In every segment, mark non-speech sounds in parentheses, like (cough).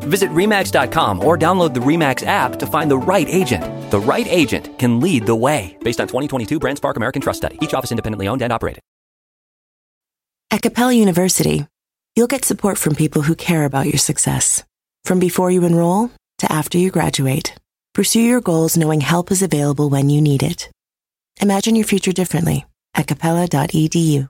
Visit REMAX.com or download the REMAX app to find the right agent. The right agent can lead the way. Based on 2022 BrandSpark American Trust Study. Each office independently owned and operated. At Capella University, you'll get support from people who care about your success. From before you enroll to after you graduate, pursue your goals knowing help is available when you need it. Imagine your future differently at capella.edu.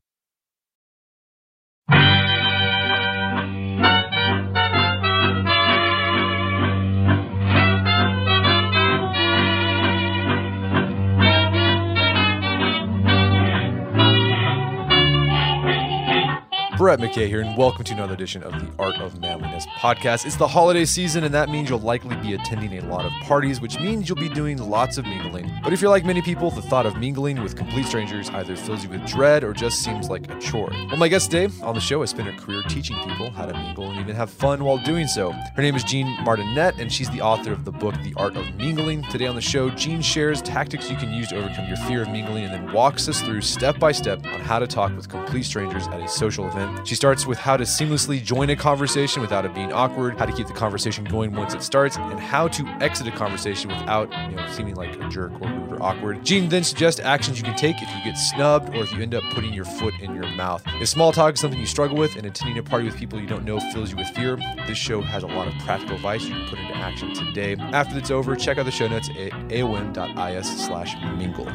Brett McKay here, and welcome to another edition of the Art of Manliness podcast. It's the holiday season, and that means you'll likely be attending a lot of parties, which means you'll be doing lots of mingling. But if you're like many people, the thought of mingling with complete strangers either fills you with dread or just seems like a chore. Well, my guest today on the show has spent her career teaching people how to mingle and even have fun while doing so. Her name is Jeanne Martinet, and she's the author of the book The Art of Mingling. Today on the show, Jeanne shares tactics you can use to overcome your fear of mingling and then walks us through step by step on how to talk with complete strangers at a social event. She starts with how to seamlessly join a conversation without it being awkward, how to keep the conversation going once it starts, and how to exit a conversation without, you know, seeming like a jerk or rude or awkward. Jean then suggests actions you can take if you get snubbed or if you end up putting your foot in your mouth. If small talk is something you struggle with and attending a party with people you don't know fills you with fear, this show has a lot of practical advice you can put into action today. After it's over, check out the show notes at aom.is slash mingle.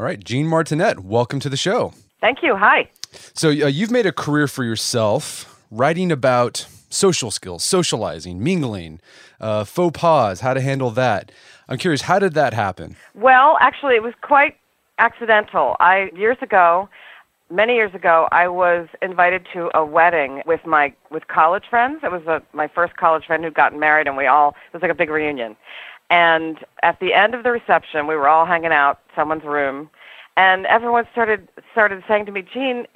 All right, Jeanne Martinet, welcome to the show. Thank you. Hi. So, uh, you've made a career for yourself writing about social skills, socializing, mingling, uh, faux pas, how to handle that. I'm curious, how did that happen? Well, actually, it was quite accidental. I years ago, many years ago, I was invited to a wedding with my with college friends. It was a, my first college friend who'd gotten married, and we all it was like a big reunion. And at the end of the reception, we were all hanging out someone's room, and everyone started started saying to me, "Jeanne,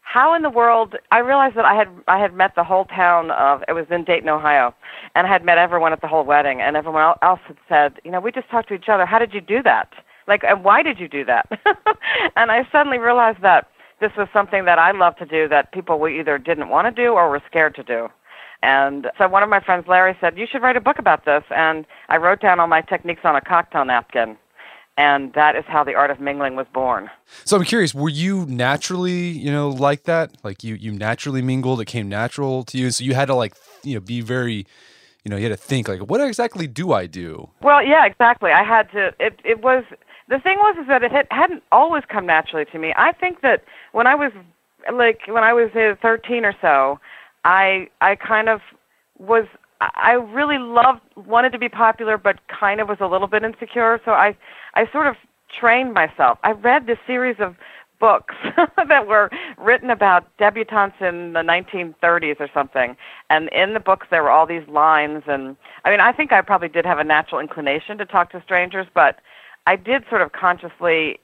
how in the world?" I realized that I had I had met the whole town of it was in Dayton, Ohio, and I had met everyone at the whole wedding, and everyone else had said, "You know, we just talked to each other. How did you do that? Like, and why did you do that?" (laughs) and I suddenly realized that this was something that I love to do that people either didn't want to do or were scared to do. And so one of my friends, Larry, said, You should write a book about this. And I wrote down all my techniques on a cocktail napkin. And that is how the art of mingling was born. So I'm curious, were you naturally, you know, like that? Like you, you naturally mingled, it came natural to you. So you had to like, you know, be very, you know, you had to think like, what exactly do I do? Well, yeah, exactly. I had to, it, it was, the thing was is that it had, hadn't always come naturally to me. I think that when I was, like, when I was uh, 13 or so, I I kind of was I really loved wanted to be popular but kind of was a little bit insecure. So I I sort of trained myself. I read this series of books (laughs) that were written about debutantes in the 1930s or something. And in the books there were all these lines. And I mean I think I probably did have a natural inclination to talk to strangers but I did sort of consciously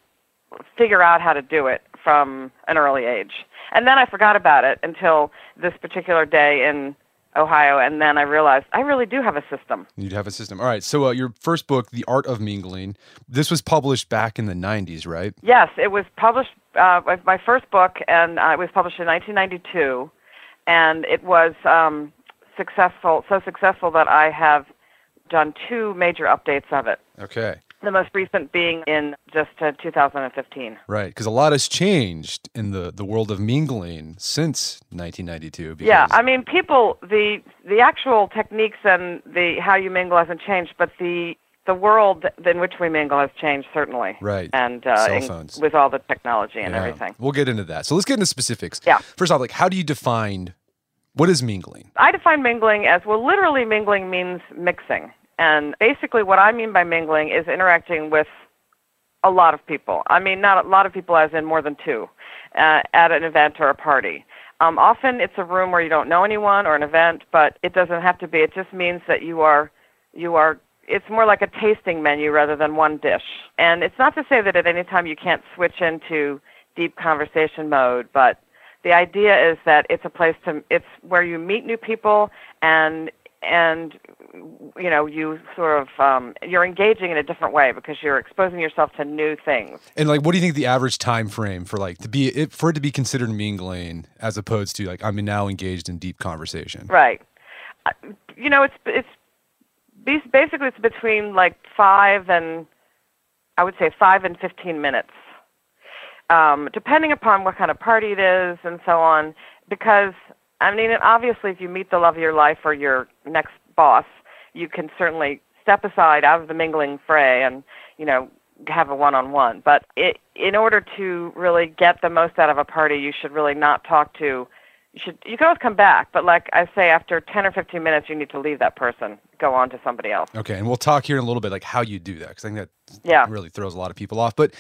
figure out how to do it from an early age. And then I forgot about it until this particular day in Ohio, and then I realized I really do have a system. You'd have a system. All right. So uh, your first book, The Art of Mingling, this was published back in the '90s, right? Yes, it was published. Uh, my first book, and uh, it was published in 1992, and it was um, successful. So successful that I have done two major updates of it. Okay. The most recent being in just uh, 2015. Right, because a lot has changed in the, the world of mingling since 1992. Because... Yeah, I mean, people the the actual techniques and the how you mingle hasn't changed, but the the world in which we mingle has changed certainly. Right. And uh, Cell phones. In, with all the technology and Yeah. everything. We'll get into that. So let's get into specifics. Yeah. First off, like, how do you define what is mingling? I define mingling as well. Literally, mingling means mixing, and basically, what I mean by mingling is interacting with a lot of people. I mean, not a lot of people, as in more than two, uh, at an event or a party. Um, often, it's a room where you don't know anyone or an event, but it doesn't have to be. It just means that you are you are it's more like a tasting menu rather than one dish. And it's not to say that at any time you can't switch into deep conversation mode, but the idea is that it's a place to it's where you meet new people and and you know you sort of um, you're engaging in a different way because you're exposing yourself to new things. And like, what do you think the average time frame for like to be it, for it to be considered mingling as opposed to like I'm now engaged in deep conversation? Right. Uh, You know, it's it's bas- basically it's between like five and I would say five and fifteen minutes, um, depending upon what kind of party it is and so on. Because I mean, obviously, if you meet the love of your life or your next boss, you can certainly step aside out of the mingling fray and you know have a one-on-one. But it, in order to really get the most out of a party, you should really not talk to. You should. You can always come back, but like I say, after ten or fifteen minutes, you need to leave that person, go on to somebody else. Okay, and we'll talk here in a little bit like how you do that because I think that Yeah. really throws a lot of people off. But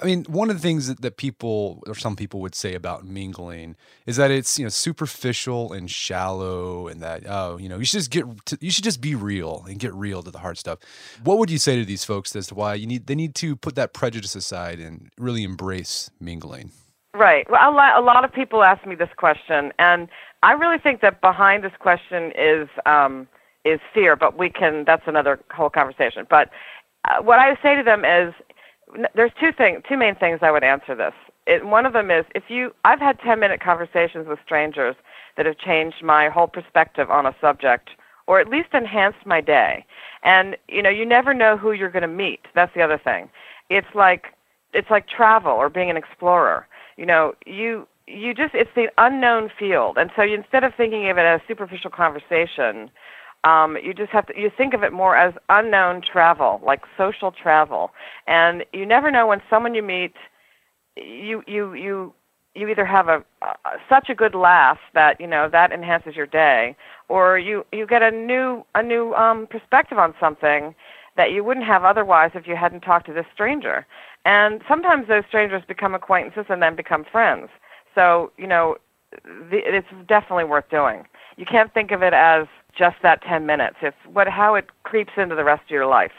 I mean, one of the things that, that people or some people would say about mingling is that it's you know superficial and shallow, and that oh you know you should just get to, you should just be real and get real to the hard stuff. What would you say to these folks as to why you need they need to put that prejudice aside and really embrace mingling? Right. Well, a lot, of people ask me this question, and I really think that behind this question is um, is fear. But we can. That's another whole conversation. But uh, what I say to them is, there's two things, two main things I would answer this. It, one of them is if you. I've had 10 minute conversations with strangers that have changed my whole perspective on a subject, or at least enhanced my day. And you know, you never know who you're going to meet. That's the other thing. It's like it's like travel or being an explorer. You know, you you just it's the unknown field, and so you, instead of thinking of it as superficial conversation, um, you just have to you think of it more as unknown travel, like social travel. And you never know when someone you meet, you you you you either have a, uh, such a good laugh that you know that enhances your day, or you you get a new a new um, perspective on something that you wouldn't have otherwise if you hadn't talked to this stranger. And sometimes those strangers become acquaintances and then become friends. So you know, the, it's definitely worth doing. You can't think of it as just that 10 minutes. It's what how it creeps into the rest of your life.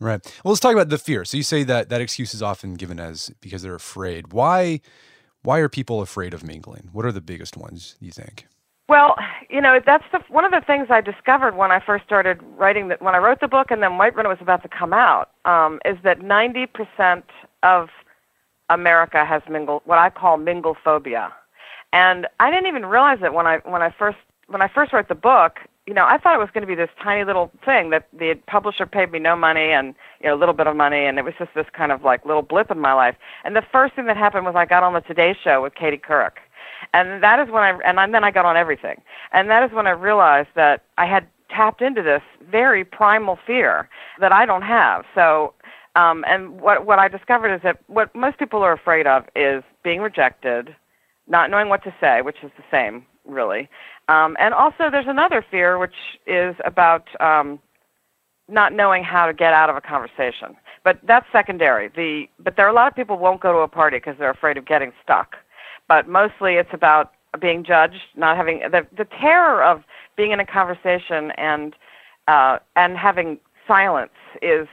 Right. Well, let's talk about the fear. So you say that that excuse is often given as because they're afraid. Why? Why are people afraid of mingling? What are the biggest ones you think? Well, you know, that's the, one of the things I discovered when I first started writing that when I wrote the book and then when it was about to come out, um, is that 90% of America has mingle what I call mingle phobia. And I didn't even realize it when I when I first when I first wrote the book. You know, I thought it was going to be this tiny little thing that the publisher paid me no money and you know a little bit of money, and it was just this kind of like little blip in my life. And the first thing that happened was I got on the Today Show with Katie Couric, and that is when I and then I got on everything, and that is when I realized that I had tapped into this very primal fear that I don't have. So um, and what what I discovered is that what most people are afraid of is being rejected, not knowing what to say, which is the same really, um, and also there's another fear which is about um, not knowing how to get out of a conversation. But that's secondary. The but there are a lot of people won't go to a party because they're afraid of getting stuck. But mostly it's about being judged, not having the the terror of being in a conversation and uh, and having silence is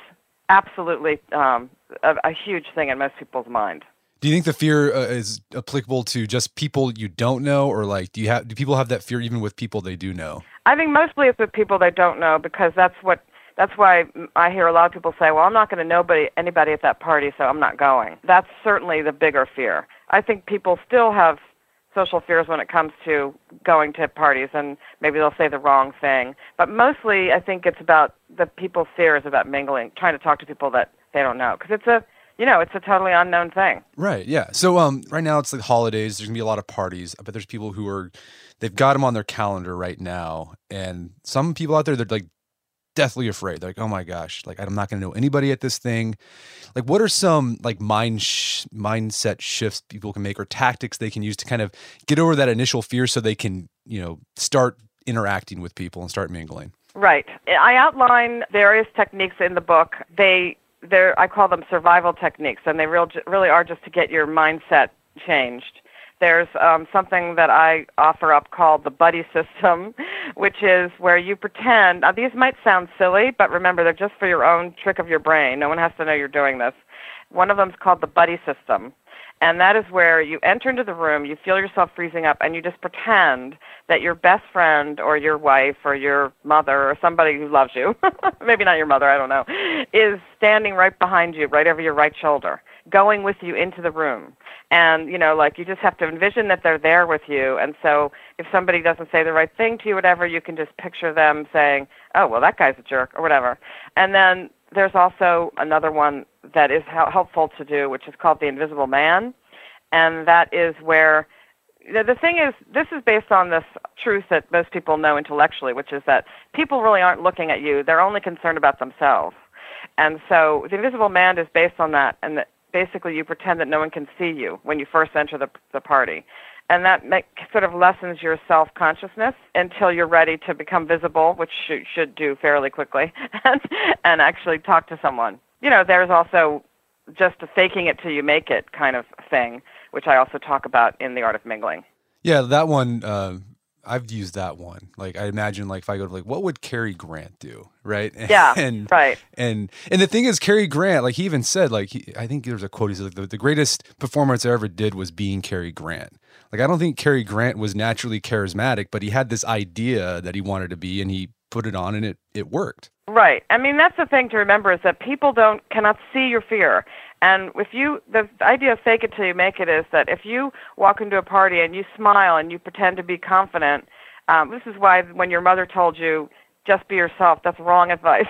absolutely um, a, a huge thing in most people's mind. Do you think the fear uh, is applicable to just people you don't know, or like do you have do people have that fear even with people they do know? I think mostly it's with people they don't know because that's what that's why I hear a lot of people say, "Well, I'm not going to know anybody anybody at that party, so I'm not going." That's certainly the bigger fear. I think people still have social fears when it comes to going to parties and maybe they'll say the wrong thing. But mostly I think it's about the people's fears about mingling, trying to talk to people that they don't know because it's a you know, it's a totally unknown thing. Right. Yeah. So um, right now it's the holidays. There's gonna be a lot of parties, but there's people who are they've got them on their calendar right now, and some people out there they're like deathly afraid. Like, oh my gosh, like I'm not gonna know anybody at this thing. Like, what are some like mind sh- mindset shifts people can make or tactics they can use to kind of get over that initial fear so they can you know start interacting with people and start mingling? Right. Eh, I outline various techniques in the book. They they're I call them survival techniques, and they real, really are just to get your mindset changed there's um, something that I offer up called the buddy system, (laughs) which is where you pretend. Now, these might sound silly, but remember, they're just for your own trick of your brain. No one has to know you're doing this. One of them is called the buddy system. And that is where you enter into the room, you feel yourself freezing up, and you just pretend that your best friend or your wife or your mother or somebody who loves you, (laughs) maybe not your mother, I don't know, is standing right behind you, right over your right shoulder, going with you into the room. And, you know, like you just have to envision that they're there with you. And so if somebody doesn't say the right thing to you, whatever, you can just picture them saying, oh, well, that guy's a jerk or whatever. And then there's also another one that is helpful to do, which is called the Invisible Man, and that is where the thing is, this is based on this truth that most people know intellectually, which is that people really aren't looking at you; they're only concerned about themselves. And so, the Invisible Man is based on that, and basically you pretend that no one can see you when you first enter the the party and that make, sort of lessens your self consciousness until you're ready to become visible, which you should do fairly quickly, (laughs) and, and actually talk to someone. You know, there's also just a faking it till you make it kind of thing, which I also talk about in the art of mingling. Yeah, that one. Uh, I've used that one. Like I imagine, like if I go to like, what would Cary Grant do, right? (laughs) Yeah, and right. And and the thing is, Cary Grant, like he even said, like he, I think there's a quote. He's like, the, the greatest performance I ever did was being Cary Grant. Like I don't think Cary Grant was naturally charismatic, but he had this idea that he wanted to be, and he put it on, and it it worked. Right. I mean, that's the thing to remember is that people don't cannot see your fear. And if you, the idea of fake it till you make it is that if you walk into a party and you smile and you pretend to be confident, um, this is why when your mother told you just be yourself, that's wrong advice.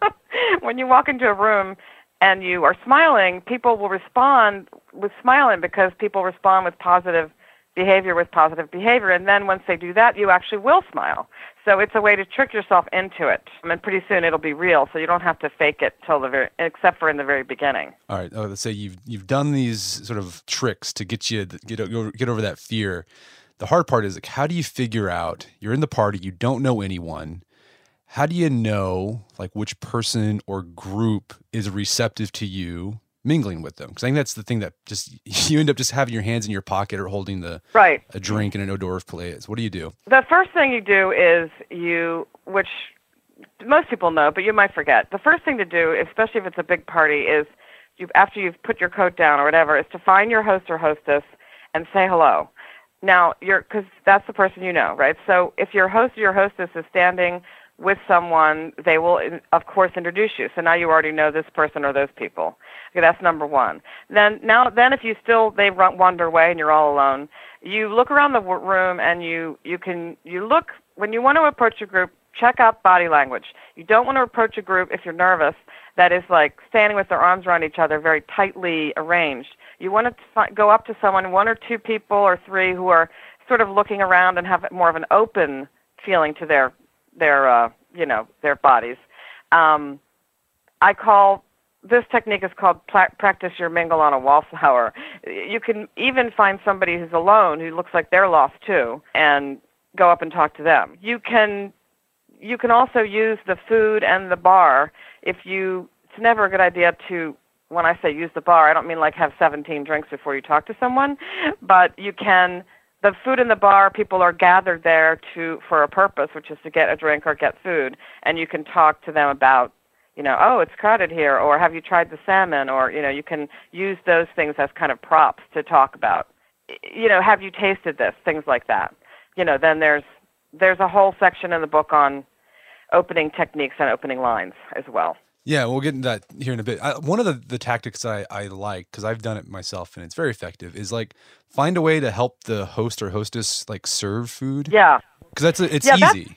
(laughs) when you walk into a room and you are smiling, people will respond with smiling because people respond with positive behavior with positive behavior. And then once they do that, you actually will smile. So it's a way to trick yourself into it. I And pretty soon it'll be real. So you don't have to fake it till the very, except for in the very beginning. All right. Oh, let's say you've you've done these sort of tricks to get you get get over that fear. The hard part is like, how do you figure out you're in the party, you don't know anyone. How do you know like which person or group is receptive to you mingling with them because I think that's the thing that just (laughs) you end up just having your hands in your pocket or holding the right a drink and an odor of play is. What do you do? The first thing you do is you, which most people know, but you might forget. The first thing to do, especially if it's a big party, is you after you've put your coat down or whatever, is to find your host or hostess and say hello. Now, you're because that's the person you know, right? So if your host or your hostess is standing with someone, they will, of course, introduce you. So now you already know this person or those people. Okay, that's number one. Then now, then if you still they run, wander away and you're all alone, you look around the room and you you can you look when you want to approach a group. Check out body language. You don't want to approach a group if you're nervous. That is like standing with their arms around each other, very tightly arranged. You want to go up to someone, one or two people or three who are sort of looking around and have more of an open feeling to their their uh, you know their bodies. Um, I call this technique is called practice your mingle on a wallflower. (laughs) You can even find somebody who's alone who looks like they're lost too, and go up and talk to them. You can you can also use the food and the bar if you. It's never a good idea to when I say use the bar, I don't mean like have 17 drinks before you talk to someone, but you can the food in the bar, people are gathered there to for a purpose, which is to get a drink or get food, and you can talk to them about, you know, oh, it's crowded here, or have you tried the salmon, or you know, you can use those things as kind of props to talk about. You know, have you tasted this? Things like that. You know, then there's there's a whole section in the book on opening techniques and opening lines as well. Yeah, we'll get into that here in a bit. I, one of the, the tactics I, I like, because I've done it myself and it's very effective, is like find a way to help the host or hostess like serve food. Yeah. Because that's a, it's yeah, easy.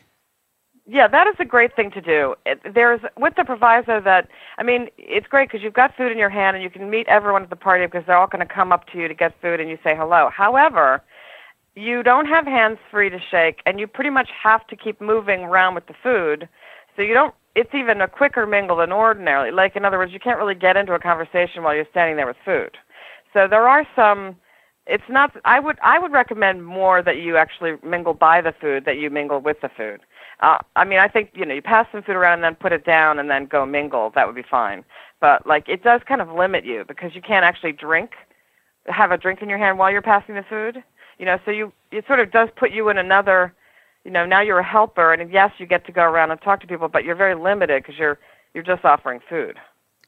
Yeah, that is a great thing to do. It, there's with the proviso that I mean, it's great because you've got food in your hand and you can meet everyone at the party because they're all going to come up to you to get food and you say hello. However, you don't have hands free to shake and you pretty much have to keep moving around with the food. So you don't it's even a quicker mingle than ordinarily. Like in other words, you can't really get into a conversation while you're standing there with food. So there are some. It's not. I would I would recommend more that you actually mingle by the food that you mingle with the food. Uh, I mean, I think you know you pass some food around and then put it down and then go mingle. That would be fine. But like it does kind of limit you because you can't actually drink, have a drink in your hand while you're passing the food. You know, so you it sort of does put you in another, you know, now you're a helper, and yes, you get to go around and talk to people, but you're very limited because you're you're just offering food.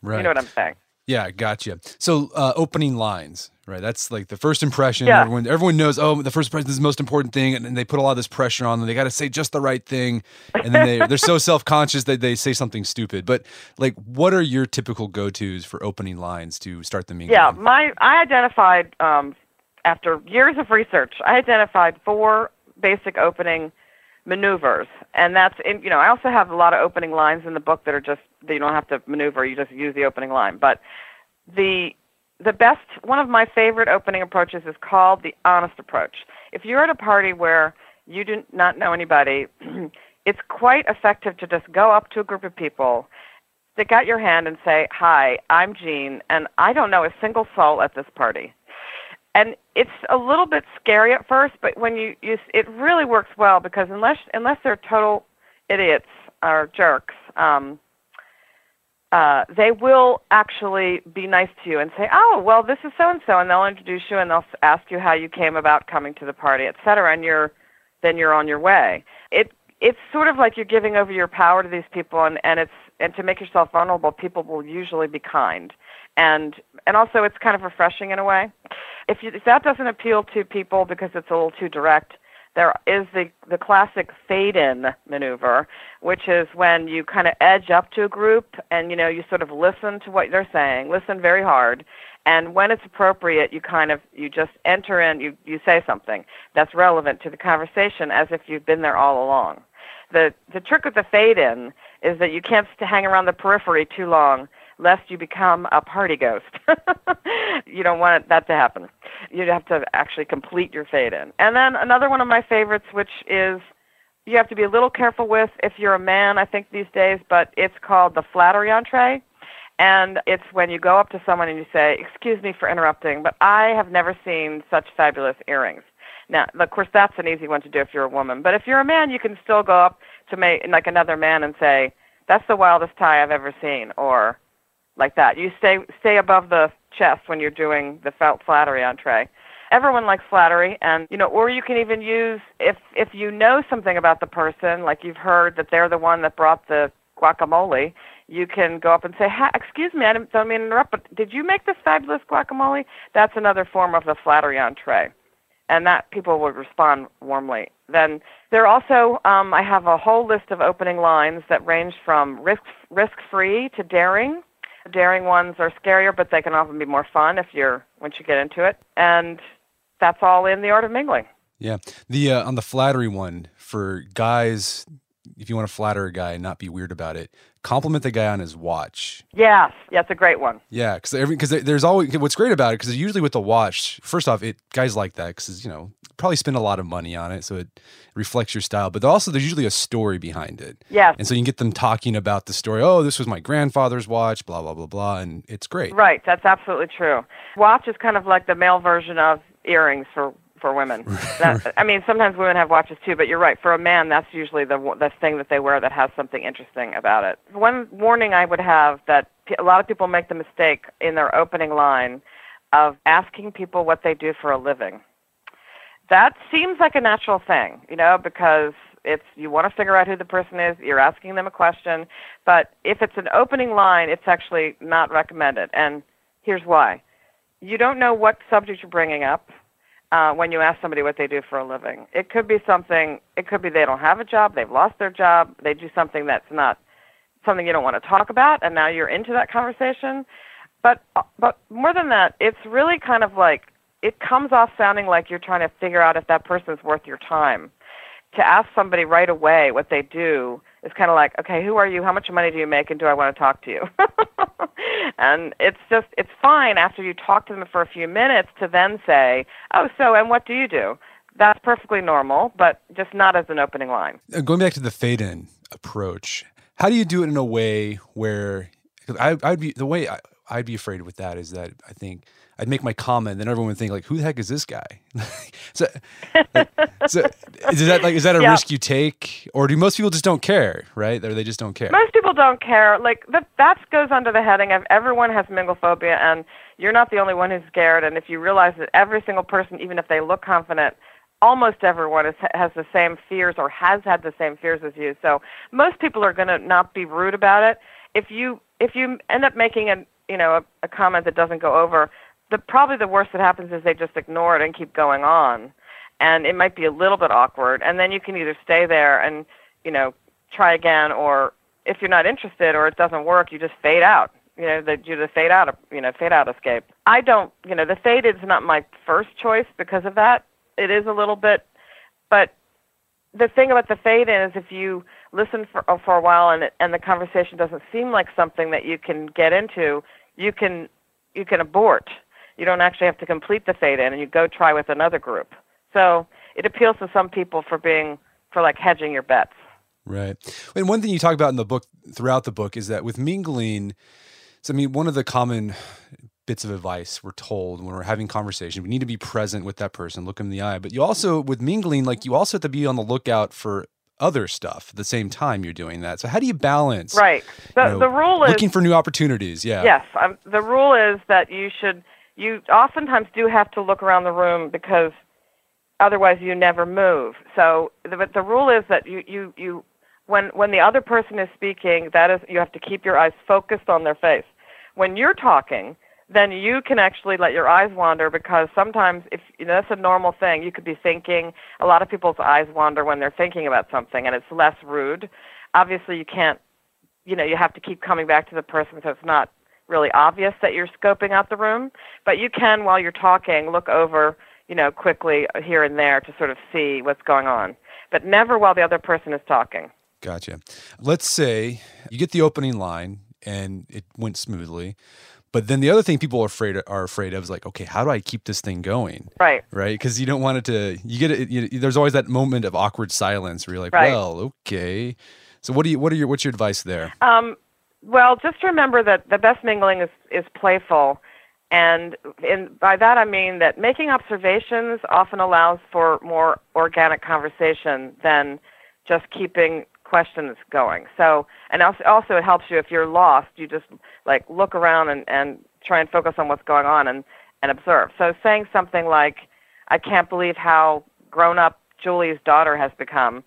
Right. You know what I'm saying? Yeah, gotcha. So uh, opening lines, right? That's like the first impression. Yeah. Everyone, everyone knows. Oh, the first impression is the most important thing, and, and they put a lot of this pressure on them. They got to say just the right thing, and then they they're so self conscious that they say something stupid. But like, what are your typical go tos for opening lines to start the meeting? Yeah, my I identified um, after years of research. I identified four basic opening maneuvers, and that's in, you know I also have a lot of opening lines in the book that are just that you don't have to maneuver. You just use the opening line. But the the best one of my favorite opening approaches is called the honest approach. If you're at a party where you do not know anybody, (clears throat) it's quite effective to just go up to a group of people stick out your hand and say, "Hi, I'm Jeanne, and I don't know a single soul at this party." And it's a little bit scary at first, but when you, you it really works well because unless unless they're total idiots or jerks, um, uh, they will actually be nice to you and say, "Oh, well, this is so and so," and they'll introduce you and they'll ask you how you came about coming to the party, et cetera, and you're then you're on your way. It it's sort of like you're giving over your power to these people, and and it's and to make yourself vulnerable, people will usually be kind, and and also it's kind of refreshing in a way. If you if that doesn't appeal to people because it's a little too direct, there is the the classic fade in maneuver, which is when you kind of edge up to a group and you know you sort of listen to what they're saying, listen very hard, and when it's appropriate, you kind of you just enter in, you you say something that's relevant to the conversation as if you've been there all along. The the trick with the fade in is that you can't hang around the periphery too long lest you become a party ghost. (laughs) you don't want that to happen. You'd have to actually complete your fade in. And then another one of my favorites, which is you have to be a little careful with if you're a man, I think these days, but it's called the flattery entree. And it's when you go up to someone and you say, Excuse me for interrupting, but I have never seen such fabulous earrings. Now, of course, that's an easy one to do if you're a woman. But if you're a man, you can still go up to make, like another man and say, That's the wildest tie I've ever seen, or like that. You stay stay above the chest when you're doing the felt flattery entree. Everyone likes flattery, and you know, or you can even use if if you know something about the person, like you've heard that they're the one that brought the guacamole. You can go up and say, "Hi, "Excuse me, I don't mean to interrupt, but did you make this fabulous guacamole?" That's another form of the flattery entree, and that people will respond warmly. Then there also, um, I have a whole list of opening lines that range from risk risk free to daring. Daring ones are scarier, but they can often be more fun if you're once you get into it. And that's all in the art of mingling. Yeah. The uh, on the flattery one for guys, if you want to flatter a guy and not be weird about it, compliment the guy on his watch. Yes, yeah, it's a great one. Yeah, because every because there's always what's great about it because usually with the watch, first off, it guys like that because you know probably spend a lot of money on it, so it reflects your style. But also there's usually a story behind it. Yeah, And so you can get them talking about the story. Oh, this was my grandfather's watch, blah blah blah blah, and it's great. Right, that's absolutely true. Watch is kind of like the male version of earrings for for women. (laughs) That, I mean, sometimes women have watches too, but you're right. For a man, that's usually the the thing that they wear that has something interesting about it. One warning I would have that a lot of people make the mistake in their opening line of asking people what they do for a living. That seems like a natural thing, you know, because it's you want to figure out who the person is, you're asking them a question, but if it's an opening line, it's actually not recommended. And here's why. You don't know what subject you're bringing up uh, when you ask somebody what they do for a living. It could be something, it could be they don't have a job, they've lost their job, they do something that's not something you don't want to talk about, and now you're into that conversation. But, but more than that, it's really kind of like, it comes off sounding like you're trying to figure out if that person's worth your time. To ask somebody right away what they do is kind of like, okay, who are you? How much money do you make? And do I want to talk to you? (laughs) and it's just, it's fine after you talk to them for a few minutes to then say, oh, so, and what do you do? That's perfectly normal, but just not as an opening line. Uh, Going back to the fade in approach, how do you do it in a way where I, I'd be the way I, I'd be afraid with that is that I think I'd make my comment, then everyone would think like, "Who the heck is this guy?" (laughs) so, (laughs) so, is that like is that a Yeah. risk you take, or do most people just don't care, right? Or they just don't care? Most people don't care. Like that, that goes under the heading of everyone has mingle phobia, and you're not the only one who's scared. And if you realize that every single person, even if they look confident, almost everyone is, has the same fears or has had the same fears as you. So most people are going to not be rude about it. If you if you end up making a you know a, a comment that doesn't go over, the probably the worst that happens is they just ignore it and keep going on, and it might be a little bit awkward. And then you can either stay there and you know try again, or if you're not interested or it doesn't work, you just fade out. You know, do the fade out, you know, fade out escape. I don't, you know, the fade is not my first choice because of that. It is a little bit, but the thing about the fade in is if you listen for uh, for a while and and the conversation doesn't seem like something that you can get into, you can you can abort. You don't actually have to complete the fade in, and you go try with another group. So it appeals to some people for being for like hedging your bets. Right. And one thing you talk about in the book throughout the book is that with mingling, so I mean, one of the common bits of advice we're told when we're having conversation, we need to be present with that person, look them in the eye. But you also, with mingling, like you also have to be on the lookout for other stuff at the same time you're doing that. So how do you balance? Right. The you know, the rule is looking for new opportunities. Yeah. Yes, um, the rule is that you should. You oftentimes do have to look around the room because otherwise you never move. So, the, but the rule is that you you you when when the other person is speaking, that is you have to keep your eyes focused on their face. When you're talking, then you can actually let your eyes wander because sometimes if you know that's a normal thing. You could be thinking. A lot of people's eyes wander when they're thinking about something, and it's less rude. Obviously, you can't you know, you have to keep coming back to the person so it's not really obvious that you're scoping out the room. But you can, while you're talking, look over, you know, quickly here and there to sort of see what's going on. But never while the other person is talking. Gotcha. Let's say you get the opening line and it went smoothly. But then the other thing people are afraid are afraid of is like, okay, how do I keep this thing going? Right. Right? Because you don't want it to. You get it. You, there's always that moment of awkward silence where you're like, Right. well, okay. So what do you? What are your? What's your advice there? Um, well, just remember that the best mingling is, is playful. And in, by that I mean that making observations often allows for more organic conversation than just keeping questions going. So, and also, also it helps you if you're lost, you just like look around and, and try and focus on what's going on and, and observe. So saying something like, I can't believe how grown up Julie's daughter has become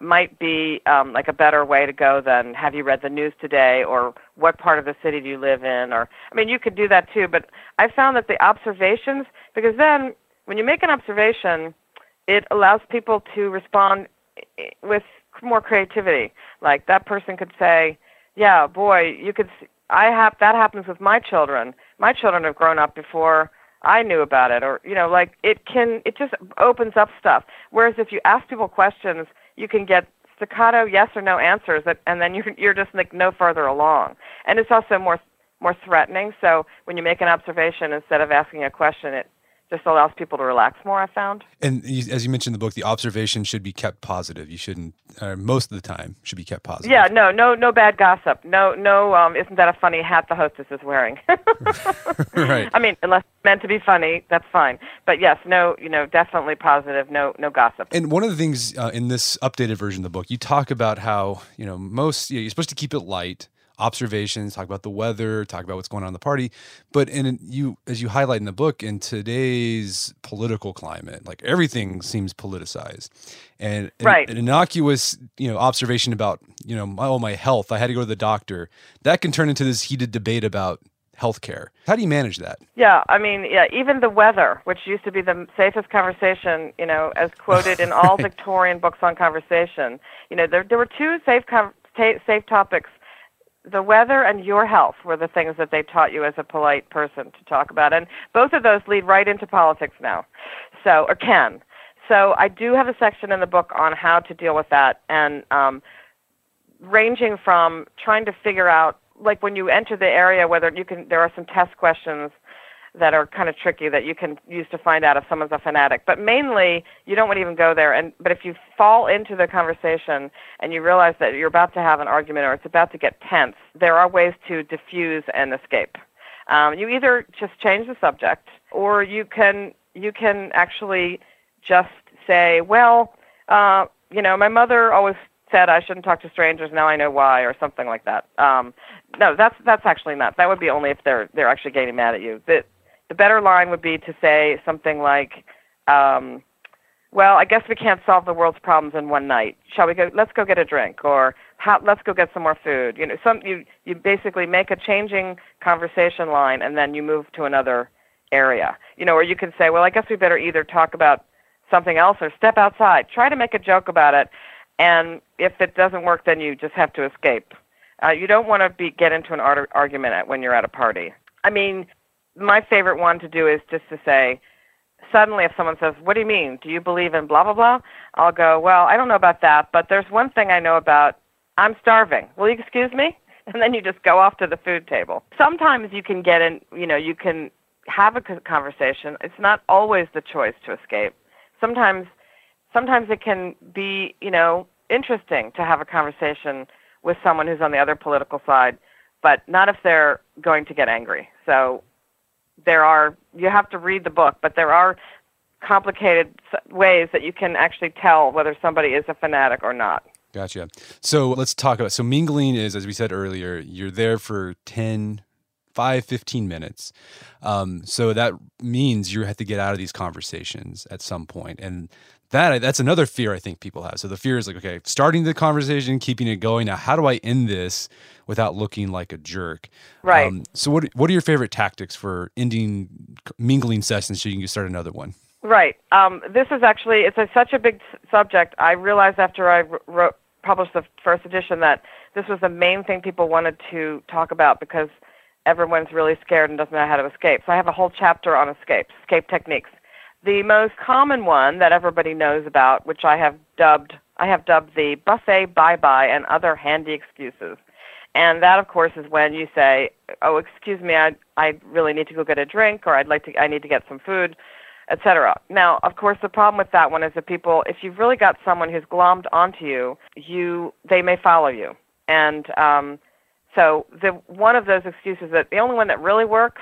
might be um, like a better way to go than have you read the news today? or what part of the city do you live in? or I mean you could do that too but I found that the observations because then when you make an observation it allows people to respond with more creativity. Like that person could say yeah boy you could I have that happens with my children. My children have grown up before I knew about it. or you know like it can it just opens up stuff. Whereas if you ask people questions you can get staccato yes or no answers that and then you're (laughs) you're just like no further along. And it's also more more threatening. So when you make an observation instead of asking a question it just allows people to relax more i found And you, as you mentioned in the book, the observation should be kept positive. You shouldn't, uh, most of the time, should be kept positive. yeah no no no bad gossip no no um isn't that a funny hat the hostess is wearing (laughs) right. i mean unless it's meant to be funny that's fine but yes no you know definitely positive no no gossip And one of the things uh, in this updated version of the book, you talk about how you know most you know, you're supposed to keep it light, observations, talk about the weather, talk about what's going on in the party. But in you, as you highlight in the book, in today's political climate, like everything seems politicized, and an- Right. an innocuous you know observation about you know my, oh my health, I had to go to the doctor, that can turn into this heated debate about healthcare. How do you manage that? Yeah, I mean, yeah, even the weather, which used to be the safest conversation, you know, as quoted in (laughs) all Victorian books on conversation. You know, there there were two safe safe topics. The weather and your health were the things that they taught you as a polite person to talk about, and both of those lead right into politics now. So, or can. So, I do have a section in the book on how to deal with that, and um, ranging from trying to figure out like when you enter the area whether you can there are some test questions that are kind of tricky that you can use to find out if someone's a fanatic but mainly you don't want to even go there and but if you fall into the conversation and you realize that you're about to have an argument or it's about to get tense there are ways to diffuse and escape Um, you either just change the subject, or you can you can actually just say, well, uh, you know, my mother always said I shouldn't talk to strangers. Now I know why, or something like that. Um, no, that's that's actually not. That would be only if they're they're actually getting mad at you. The the better line would be to say something like, um, "Well, I guess we can't solve the world's problems in one night. Shall we go? Let's go get a drink, or how, let's go get some more food." You know, some you you basically make a changing conversation line, and then you move to another area. You know, or you can say, "Well, I guess we better either talk about something else or step outside. Try to make a joke about it." And if it doesn't work, then you just have to escape. Uh, you don't want to be get into an ar- argument at, when you're at a party. I mean, my favorite one to do is just to say, suddenly if someone says, "What do you mean? Do you believe in blah blah blah?" I'll go, "Well, I don't know about that, but there's one thing I know about. I'm starving. Will you excuse me?" (laughs) And then you just go off to the food table. Sometimes you can get in, you know, you can have a conversation. It's not always the choice to escape. Sometimes sometimes it can be, you know, interesting to have a conversation with someone who's on the other political side, but not if they're going to get angry. So there are you have to read the book, but there are complicated ways that you can actually tell whether somebody is a fanatic or not. Gotcha. So let's talk about so mingling is as we said earlier, you're there for 10 5 15 minutes. Um, so that means you have to get out of these conversations at some point and that that's another fear I think people have. So the fear is like, okay, starting the conversation, keeping it going. Now, how do I end this without looking like a jerk? Right. Um, so what what are your favorite tactics for ending mingling sessions so you can start another one? Right. Um, this is actually it's a, such a big subject. I realized after I wrote published the first edition that this was the main thing people wanted to talk about because everyone's really scared and doesn't know how to escape. So I have a whole chapter on escape, escape techniques. The most common one that everybody knows about, which I have dubbed I have dubbed the buffet bye bye and other handy excuses. And that of course is when you say, "Oh, excuse me, I I really need to go get a drink or I'd like to I need to get some food." etc. Now, of course, the problem with that one is that people, if you've really got someone who's glommed onto you, you they may follow you, and um, so the one of those excuses that the only one that really works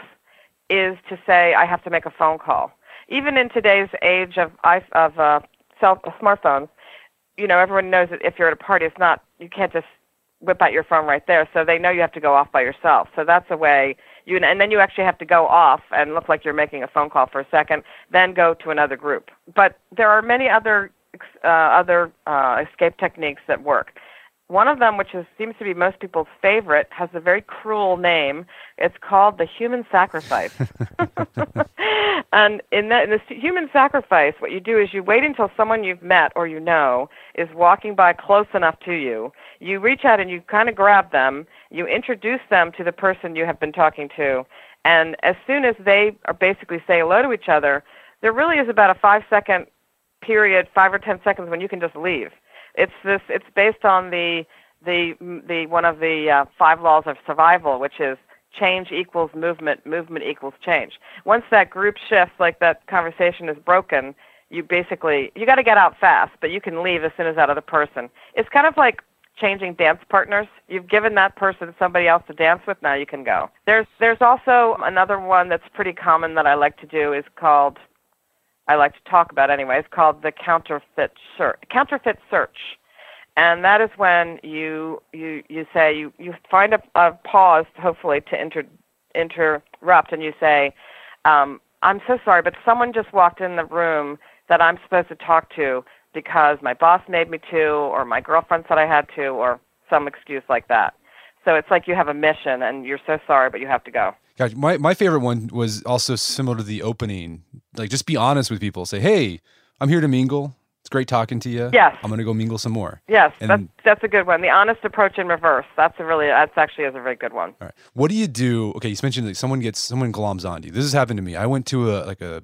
is to say I have to make a phone call even in today's age of of uh, cell smartphones, you know, everyone knows that if you're at a party, it's not you can't just whip out your phone right there. So they know you have to go off by yourself. So that's a way you and then you actually have to go off and look like you're making a phone call for a second, then go to another group. But there are many other uh, other uh, escape techniques that work. One of them, which is, seems to be most people's favorite, has a very cruel name. It's called the human sacrifice. (laughs) (laughs) and in, that, in the human sacrifice, what you do is you wait until someone you've met or you know is walking by close enough to you. You reach out and you kind of grab them. You introduce them to the person you have been talking to. And as soon as they are basically say hello to each other, there really is about a five second period, five or ten seconds, when you can just leave it's this. It's based on the the the one of the uh, five laws of survival, which is change equals movement, movement equals change. Once that group shifts, like that conversation is broken, you basically you got to get out fast, but you can leave as soon as that other person. It's kind of like changing dance partners. You've given that person somebody else to dance with, now you can go. There's there's also another one that's pretty common that I like to do is called I like to talk about anyway. It's called the counterfeit search. Counterfeit search, and that is when you you you say you you find a, a pause, hopefully to inter, interrupt, and you say, um, "I'm so sorry, but someone just walked in the room that I'm supposed to talk to because my boss made me to, or my girlfriend said I had to, or some excuse like that." So it's like you have a mission, and you're so sorry, but you have to go. Gosh, my, my favorite one was also similar to the opening. Like, just be honest with people. Say, hey, I'm here to mingle. It's great talking to you. Yes. I'm going to go mingle some more. Yes, and that's, that's a good one. The honest approach in reverse. That's a really, that's actually is a very good one. All right. What do you do? Okay, you mentioned that someone gets, someone gloms on you. This has happened to me. I went to a, like a,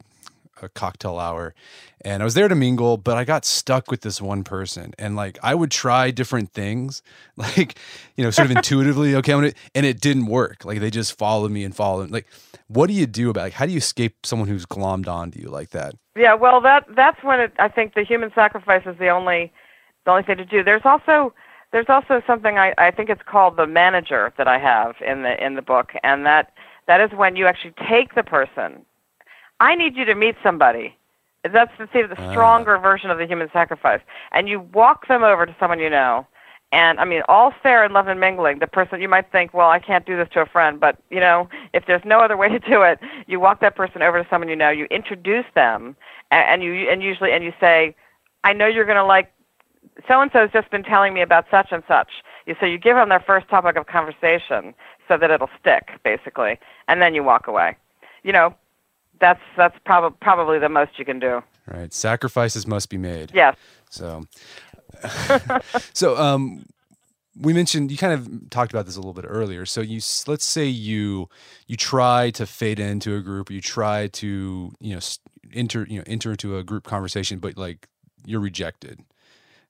a cocktail hour and I was there to mingle, but I got stuck with this one person. And like I would try different things, (laughs) like, you know, sort of (laughs) intuitively, okay, I'm gonna, and it didn't work. Like they just followed me and followed. Like, what do you do about like how do you escape someone who's glommed onto you like that? Yeah, well that that's when it, I think the human sacrifice is the only the only thing to do. There's also there's also something I, I think it's called the manager that I have in the in the book and that That is when you actually take the person. I need you to meet somebody. That's the, the Ah. stronger version of the human sacrifice. And you walk them over to someone you know. And I mean, all fair and love and mingling. The person you might think, well, I can't do this to a friend, but you know, if there's no other way (laughs) to do it, you walk that person over to someone you know. You introduce them, and, and you and usually and you say, I know you're going to like so and so's just been telling me about such and such. You so you give them their first topic of conversation so that it'll stick, basically, and then you walk away. You know, that's that's probably probably the most you can do. Right. Sacrifices must be made. Yes. So, (laughs) so um, we mentioned you kind of talked about this a little bit earlier. So you let's say you you try to fade into a group, you try to you know enter you know enter into a group conversation, but like you're rejected.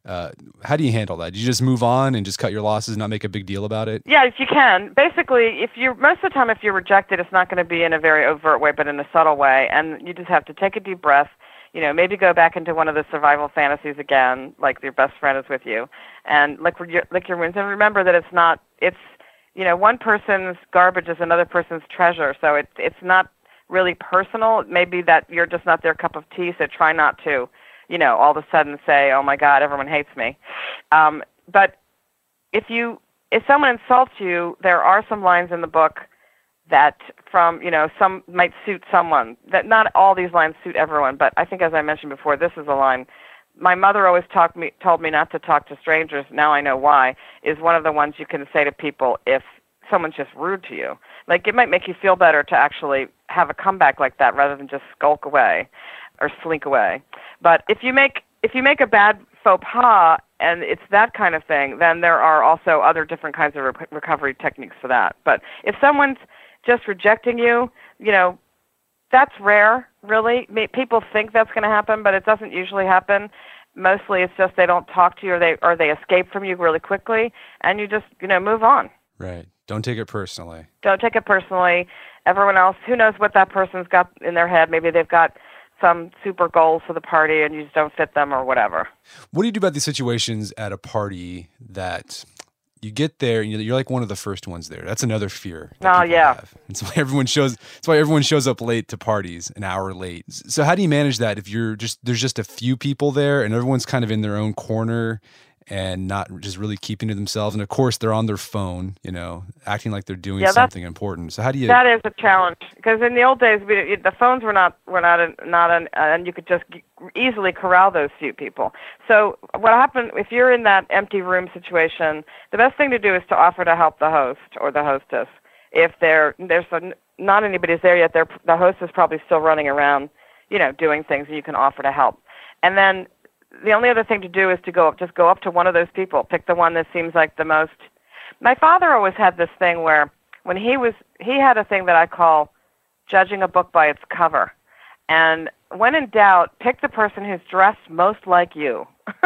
Uh, how do you handle that? Do you just move on and just cut your losses, and not make a big deal about it? Yeah, if you can. Basically, if you're most of the time, if you're rejected, it's not going to be in a very overt way, but in a subtle way, and you just have to take a deep breath. You know, maybe go back into one of the survival fantasies again, like your best friend is with you, and lick your lick your wounds, and remember that it's not. It's you know, one person's garbage is another person's treasure, so it's it's not really personal. It may be that you're just not their cup of tea, so try not to, you know, all of a sudden say, "Oh my God, everyone hates me." Um, but if you if someone insults you, there are some lines in the book that from you know some might suit someone. That not all these lines suit everyone, but I think as I mentioned before, this is a line. My mother always talked me told me not to talk to strangers. Now I know why. Is one of the ones you can say to people if someone's just rude to you. Like it might make you feel better to actually have a comeback like that rather than just skulk away or slink away. But if you make if you make a bad faux pas and it's that kind of thing, then there are also other different kinds of re- recovery techniques for that. But if someone's just rejecting you, you know, that's rare, really. People think that's going to happen, but it doesn't usually happen. Mostly, it's just they don't talk to you, or they or they escape from you really quickly, and you just you know move on. Right. Don't take it personally. Don't take it personally. Everyone else, who knows what that person's got in their head? Maybe they've got some super goals for the party, and you just don't fit them, or whatever. What do you do about these situations at a party that you get there and you're like one of the first ones there? That's another fear. Oh, yeah. have. It's why everyone shows. It's why everyone shows up late to parties, an hour late. So how do you manage that if you're just there's just a few people there and everyone's kind of in their own corner and not just really keeping to themselves? And of course they're on their phone, you know, acting like they're doing Yeah, something important. So how do you? That is a challenge because in the old days, we, the phones were not were not an, not an, uh, and you could just easily corral those few people. So what happened if you're in that empty room situation? The best thing to do is to offer to help the host or the hostess. If there there's a, not anybody's there yet, they're, the host is probably still running around, you know, doing things, and you can offer to help. And then the only other thing to do is to go up, just go up to one of those people, pick the one that seems like the most. My father always had this thing where when he was he had a thing that I call judging a book by its cover. And when in doubt, pick the person who's dressed most like you. (laughs)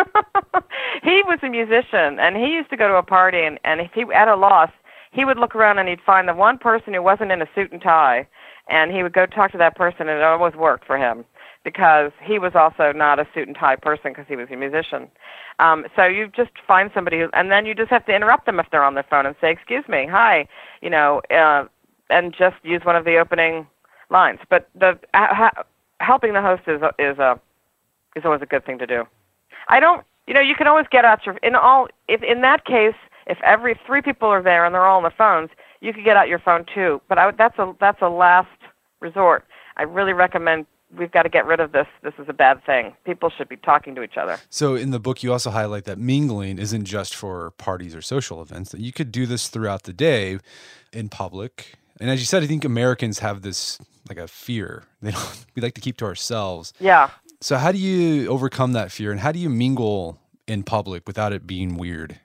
he was a musician and he used to go to a party and, and if he at a loss, he would look around and he'd find the one person who wasn't in a suit and tie and he would go talk to that person and it always worked for him because he was also not a suit and tie person because he was a musician. Um, so you just find somebody, who, and then you just have to interrupt them if they're on the phone and say, "Excuse me, hi," you know, uh, and just use one of the opening lines. But the ha- helping the host is a, is a is always a good thing to do. I don't, you know, you can always get out your in all. If in that case, if every three people are there and they're all on the phones, you could get out your phone too. But I, that's a that's a last resort. I really recommend. We've got to get rid of this. This is a bad thing. People should be talking to each other. So in the book, you also highlight that mingling isn't just for parties or social events. That you could do this throughout the day, in public. And as you said, I think Americans have this like a fear. (laughs) They don't. We like to keep to ourselves. Yeah. So how do you overcome that fear, and how do you mingle in public without it being weird?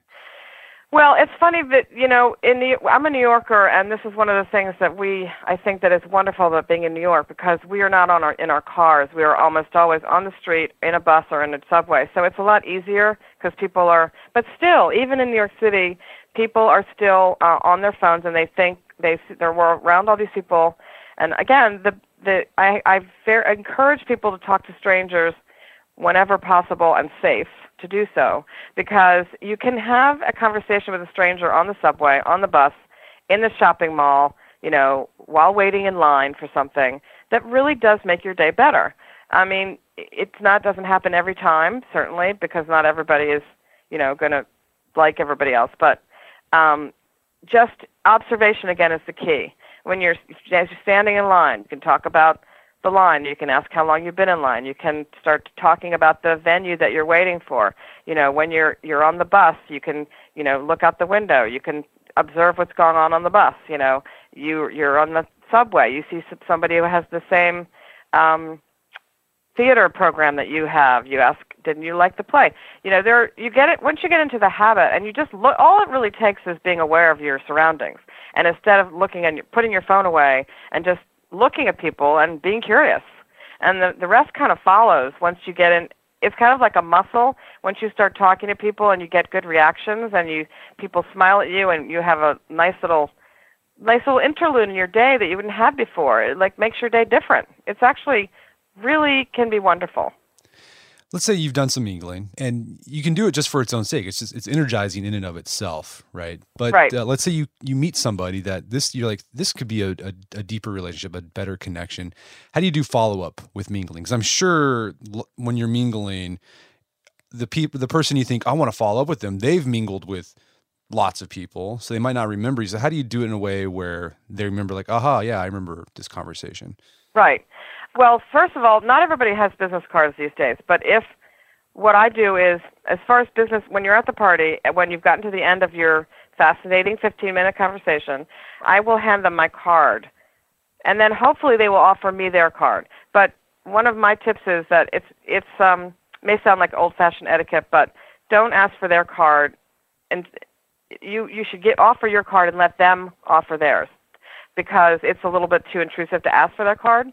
Well, it's funny that you know, in the I'm a New Yorker, and this is one of the things that we I think that is wonderful about being in New York because we are not on our in our cars. We are almost always on the street, in a bus, or in a subway. So it's a lot easier because people are. But still, even in New York City, people are still uh, on their phones, and they think they they're around all these people. And again, the the I I ver- encourage people to talk to strangers whenever possible and safe to do so because you can have a conversation with a stranger on the subway, on the bus, in the shopping mall, you know, while waiting in line for something that really does make your day better. I mean, it's not doesn't happen every time, certainly, because not everybody is, you know, going to like everybody else. But um, just observation again is the key. When you're, as you're standing in line, you can talk about the line. You can ask how long you've been in line. You can start talking about the venue that you're waiting for. You know, when you're you're on the bus, you can you know look out the window. You can observe what's going on on the bus. You know, you you're on the subway. You see somebody who has the same um, theater program that you have. You ask, didn't you like the play? You know, there you get it once you get into the habit, and you just look. All it really takes is being aware of your surroundings, and instead of looking and putting your phone away and just looking at people and being curious, and the the rest kind of follows once you get in. It's kind of like a muscle. Once you start talking to people and you get good reactions, and you people smile at you, and you have a nice little nice little interlude in your day that you wouldn't have before. It like makes your day different. It's actually really can be wonderful. Let's say you've done some mingling, and you can do it just for its own sake. It's just it's energizing in and of itself, right? But right. Uh, let's say you you meet somebody that this you're like this could be a, a, a deeper relationship, a better connection. How do you do follow up with mingling? Because I'm sure l- when you're mingling, the people, the person you think I want to follow up with them, they've mingled with lots of people, so they might not remember you. So how do you do it in a way where they remember, like, aha, yeah, I remember this conversation? Right. Well, first of all, not everybody has business cards these days, but if what I do is, as far as business, when you're at the party, when you've gotten to the end of your fascinating 15 minute conversation, I will hand them my card. And then hopefully they will offer me their card. But one of my tips is that it's, it's, um, may sound like old fashioned etiquette, but don't ask for their card. And you, you should get, offer your card and let them offer theirs because it's a little bit too intrusive to ask for their card.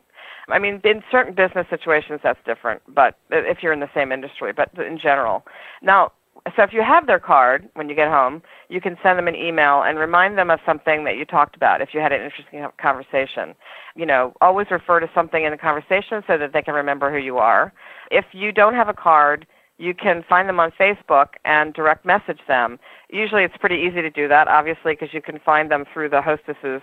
I mean, in certain business situations, that's different, but if you're in the same industry, but in general. Now, so if you have their card when you get home, you can send them an email and remind them of something that you talked about if you had an interesting conversation. You know, always refer to something in the conversation so that they can remember who you are. If you don't have a card, you can find them on Facebook and direct message them. Usually it's pretty easy to do that, obviously, because you can find them through the hostess's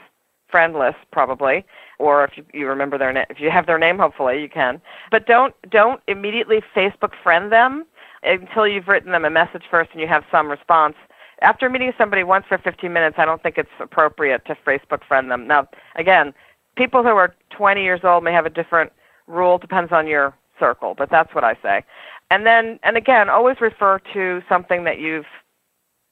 friend list probably or if you, you remember their name if you have their name hopefully you can. But don't don't immediately facebook friend them until you've written them a message first and you have some response. After meeting somebody once for 15 minutes i don't think it's appropriate to facebook friend them. Now again people who are 20 years old may have a different rule depends on your circle but that's what i say. And then and again always refer to something that you've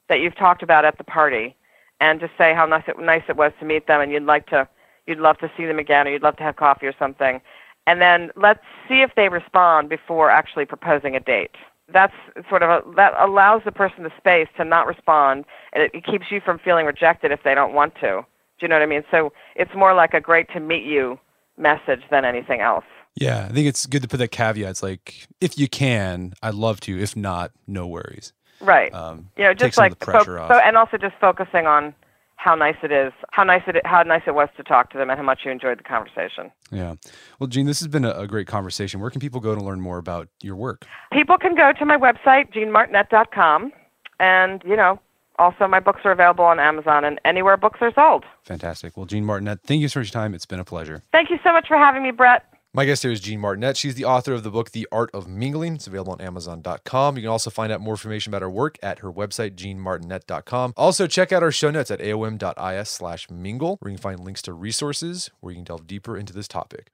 that you've talked about at the party and just say how nice it, nice it was to meet them and you'd like to you'd love to see them again or you'd love to have coffee or something. And then let's see if they respond before actually proposing a date. That's sort of a, that allows the person the space to not respond and it, it keeps you from feeling rejected if they don't want to. Do you know what i mean? So it's more like a great to meet you message than anything else. Yeah i think it's good to put that caveat. It's like if you can i'd love to. If not no worries Right. Um, you know, just like fo- fo- and also just focusing on how nice it is, how nice it how nice it was to talk to them, and how much you enjoyed the conversation. Yeah. Well, Jeanne, this has been a, a great conversation. Where can people go to learn more about your work? People can go to my website, jeannemartinet.com, and you know, also my books are available on Amazon and anywhere books are sold. Fantastic. Well, Jeanne Martinet, thank you so much for your time. It's been a pleasure. Thank you so much for having me, Brett. My guest here is Jeanne Martinet. She's the author of the book The Art of Mingling. It's available on Amazon.com. You can also find out more information about her work at her website, jeannemartinet.com. Also, check out our show notes at aom.is slash mingle, where you can find links to resources where you can delve deeper into this topic.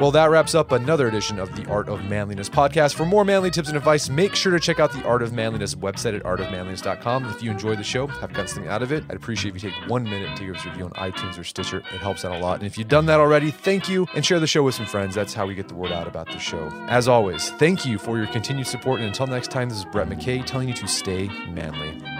Well, that wraps up another edition of the Art of Manliness podcast. For more manly tips and advice, make sure to check out the Art of Manliness website at artofmanliness.com. If you enjoy the show, have gotten something out of it, I'd appreciate if you take one minute to give us a review on iTunes or Stitcher. It helps out a lot. And if you've done that already, thank you and share the show with some friends. That's how we get the word out about the show. As always, thank you for your continued support. And until next time, this is Brett McKay telling you to stay manly.